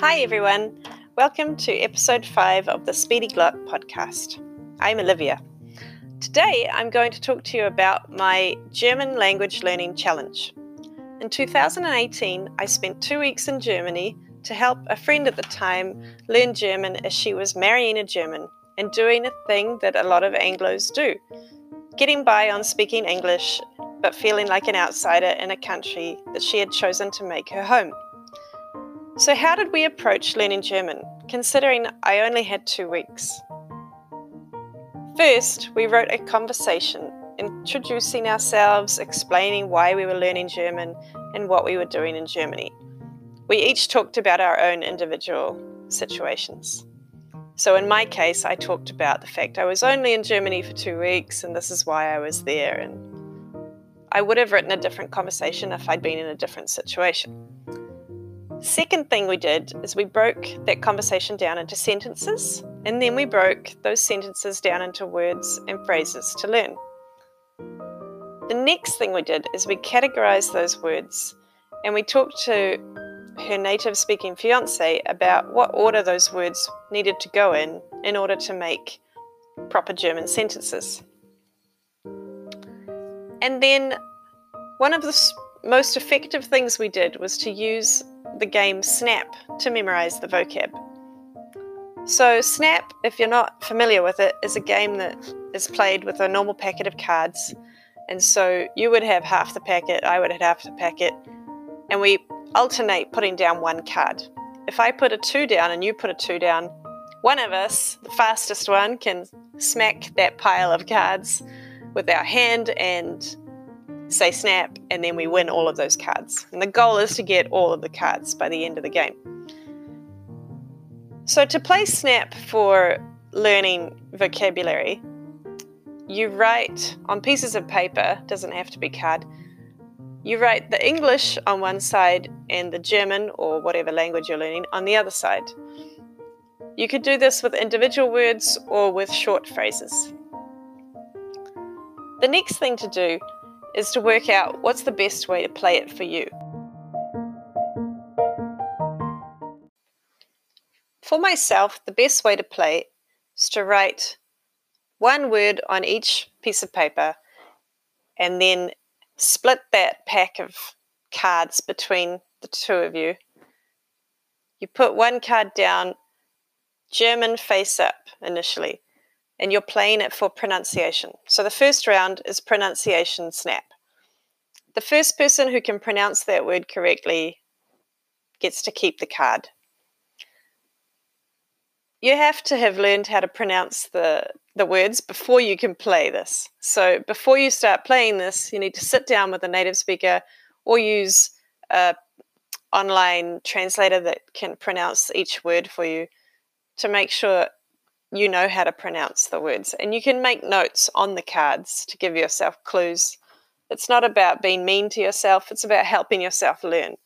Hi, everyone. Welcome to episode 5 of the Speedy Glot podcast. I'm Olivia. Today, I'm going to talk to you about my German language learning challenge. In 2018, I spent two weeks in Germany to help a friend at the time learn German as she was marrying a German and doing a thing that a lot of Anglos do getting by on speaking English, but feeling like an outsider in a country that she had chosen to make her home. So, how did we approach learning German, considering I only had two weeks? First, we wrote a conversation introducing ourselves, explaining why we were learning German and what we were doing in Germany. We each talked about our own individual situations. So, in my case, I talked about the fact I was only in Germany for two weeks and this is why I was there. And I would have written a different conversation if I'd been in a different situation. Second thing we did is we broke that conversation down into sentences, and then we broke those sentences down into words and phrases to learn. The next thing we did is we categorized those words and we talked to her native speaking fiance about what order those words needed to go in in order to make proper German sentences. And then one of the most effective things we did was to use the game Snap to memorize the vocab. So, Snap, if you're not familiar with it, is a game that is played with a normal packet of cards. And so you would have half the packet, I would have half the packet, and we alternate putting down one card. If I put a two down and you put a two down, one of us, the fastest one, can smack that pile of cards with our hand and say snap, and then we win all of those cards. And the goal is to get all of the cards by the end of the game. So, to play snap for learning vocabulary, you write on pieces of paper, doesn't have to be card. You write the English on one side and the German or whatever language you're learning on the other side. You could do this with individual words or with short phrases. The next thing to do is to work out what's the best way to play it for you. For myself, the best way to play is to write one word on each piece of paper and then split that pack of cards between the two of you. You put one card down, German face up initially, and you're playing it for pronunciation. So the first round is pronunciation snap. The first person who can pronounce that word correctly gets to keep the card. You have to have learned how to pronounce the, the words before you can play this. So, before you start playing this, you need to sit down with a native speaker or use a online translator that can pronounce each word for you to make sure you know how to pronounce the words. And you can make notes on the cards to give yourself clues. It's not about being mean to yourself, it's about helping yourself learn.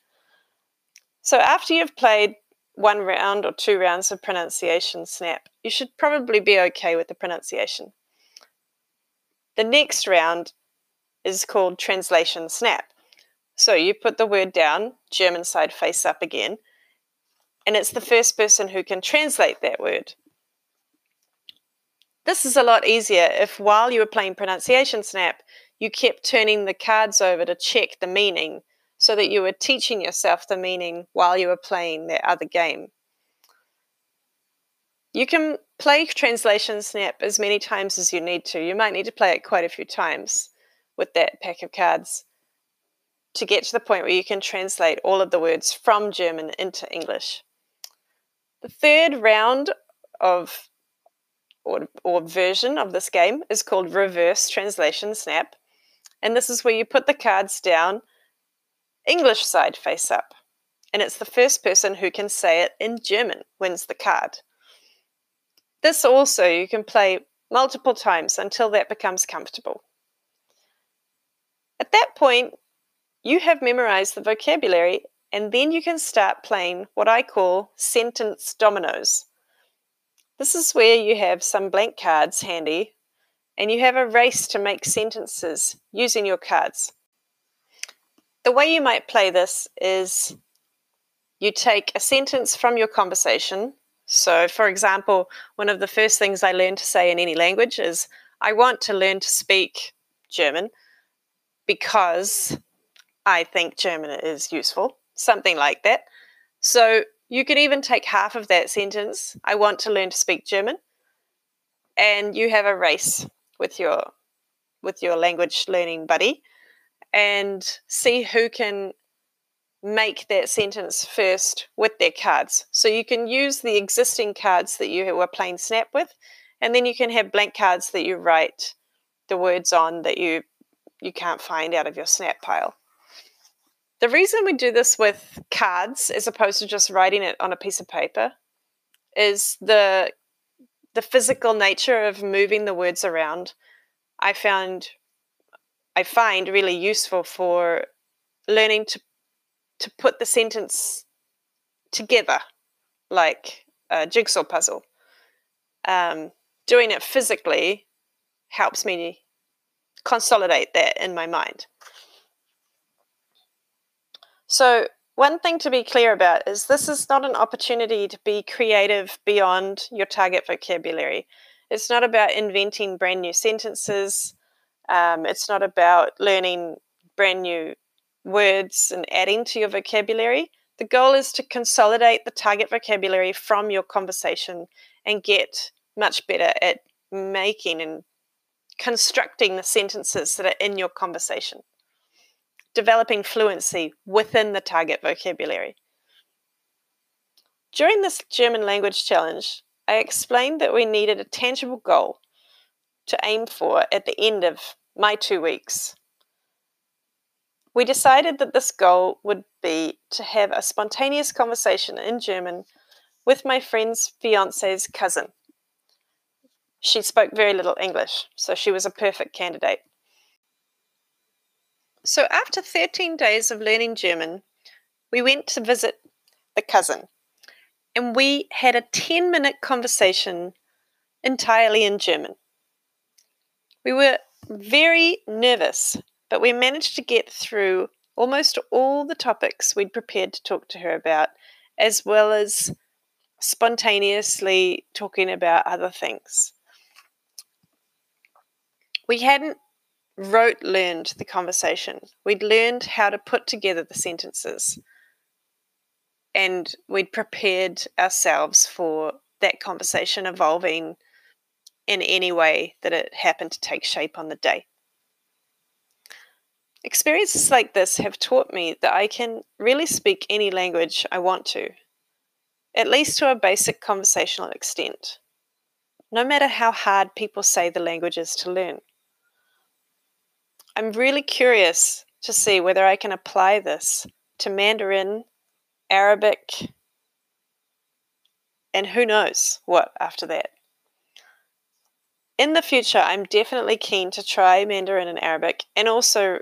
So after you've played one round or two rounds of pronunciation snap, you should probably be okay with the pronunciation. The next round is called translation snap. So you put the word down, German side face up again, and it's the first person who can translate that word. This is a lot easier if while you were playing pronunciation snap, you kept turning the cards over to check the meaning so that you were teaching yourself the meaning while you were playing that other game. You can play translation snap as many times as you need to. You might need to play it quite a few times with that pack of cards to get to the point where you can translate all of the words from German into English. The third round of or, or version of this game is called reverse translation snap. And this is where you put the cards down, English side face up. And it's the first person who can say it in German wins the card. This also you can play multiple times until that becomes comfortable. At that point, you have memorized the vocabulary, and then you can start playing what I call sentence dominoes. This is where you have some blank cards handy and you have a race to make sentences using your cards. The way you might play this is you take a sentence from your conversation. So, for example, one of the first things I learn to say in any language is, I want to learn to speak German because I think German is useful, something like that. So, you could even take half of that sentence, I want to learn to speak German, and you have a race with your with your language learning buddy and see who can make that sentence first with their cards. So you can use the existing cards that you were playing Snap with, and then you can have blank cards that you write the words on that you you can't find out of your Snap pile. The reason we do this with cards as opposed to just writing it on a piece of paper is the the physical nature of moving the words around. I found I find really useful for learning to to put the sentence together like a jigsaw puzzle. Um, doing it physically helps me consolidate that in my mind. So, one thing to be clear about is this is not an opportunity to be creative beyond your target vocabulary. It's not about inventing brand new sentences. Um, it's not about learning brand new words and adding to your vocabulary. The goal is to consolidate the target vocabulary from your conversation and get much better at making and constructing the sentences that are in your conversation. Developing fluency within the target vocabulary. During this German language challenge, I explained that we needed a tangible goal to aim for at the end of my two weeks we decided that this goal would be to have a spontaneous conversation in German with my friend's fiance's cousin. She spoke very little English, so she was a perfect candidate. So, after 13 days of learning German, we went to visit the cousin and we had a 10 minute conversation entirely in German. We were very nervous but we managed to get through almost all the topics we'd prepared to talk to her about, as well as spontaneously talking about other things. We hadn't rote learned the conversation. We'd learned how to put together the sentences. And we'd prepared ourselves for that conversation evolving in any way that it happened to take shape on the day. Experiences like this have taught me that I can really speak any language I want to, at least to a basic conversational extent, no matter how hard people say the language is to learn. I'm really curious to see whether I can apply this to Mandarin, Arabic, and who knows what after that. In the future, I'm definitely keen to try Mandarin and Arabic and also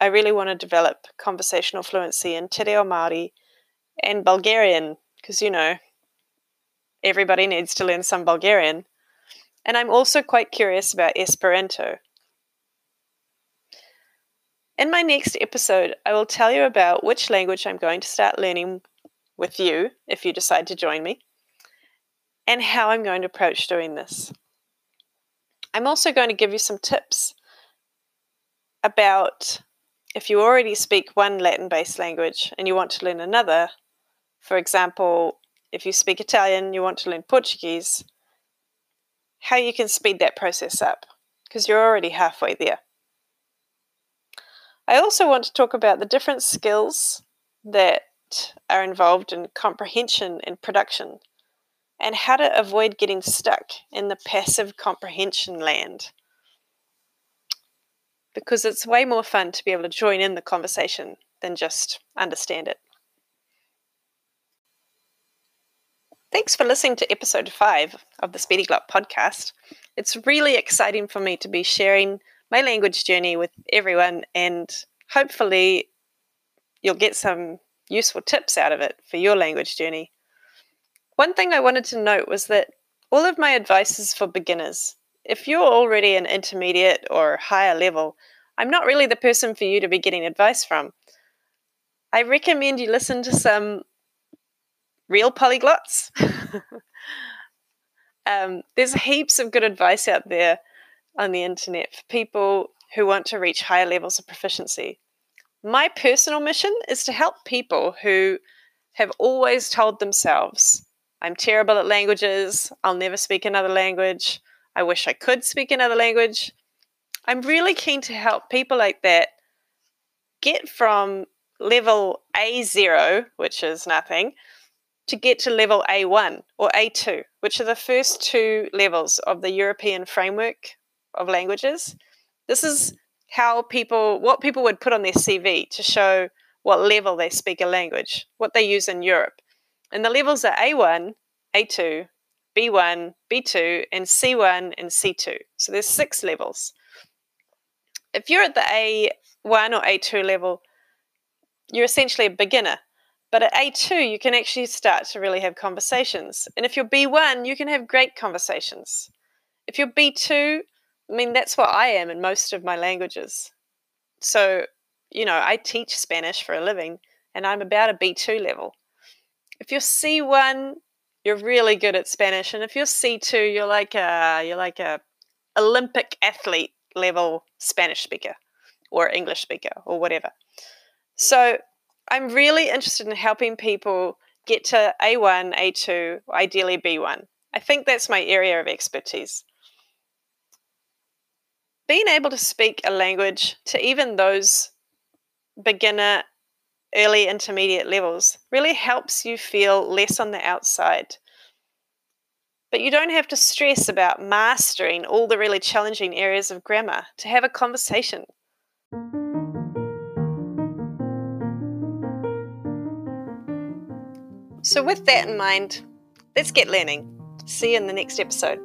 I really want to develop conversational fluency in Te Reo Māori and Bulgarian, because, you know, everybody needs to learn some Bulgarian. And I'm also quite curious about Esperanto. In my next episode, I will tell you about which language I'm going to start learning with you if you decide to join me, and how I'm going to approach doing this. I'm also going to give you some tips about if you already speak one Latin based language and you want to learn another, for example, if you speak Italian, you want to learn Portuguese, how you can speed that process up because you're already halfway there. I also want to talk about the different skills that are involved in comprehension and production and how to avoid getting stuck in the passive comprehension land because it's way more fun to be able to join in the conversation than just understand it. Thanks for listening to episode five of the Speedy Glot podcast. It's really exciting for me to be sharing my language journey with everyone, and hopefully, you'll get some useful tips out of it for your language journey. One thing I wanted to note was that all of my advice is for beginners if you're already an intermediate or higher level, I'm not really the person for you to be getting advice from. I recommend you listen to some real polyglots. um, there's heaps of good advice out there on the internet for people who want to reach higher levels of proficiency. My personal mission is to help people who have always told themselves, I'm terrible at languages, I'll never speak another language, I wish I could speak another language. I'm really keen to help people like that get from level A0, which is nothing, to get to level A1 or A2, which are the first two levels of the European framework of languages. This is how people, what people would put on their CV to show what level they speak a language, what they use in Europe. And the levels are A1, A2, B1, B2, and C1 and C2. So there's six levels. If you're at the A1 or A2 level, you're essentially a beginner. But at A2, you can actually start to really have conversations. And if you're B1, you can have great conversations. If you're B2, I mean, that's what I am in most of my languages. So, you know, I teach Spanish for a living and I'm about a B2 level. If you're C1, you're really good at Spanish. And if you're C2, you're like a, you're like a Olympic athlete level Spanish speaker or English speaker or whatever. So I'm really interested in helping people get to A1, A2, ideally B1. I think that's my area of expertise being able to speak a language to even those beginner, early, intermediate levels really helps you feel less on the outside. But you don't have to stress about mastering all the really challenging areas of grammar to have a conversation. So, with that in mind, let's get learning. See you in the next episode.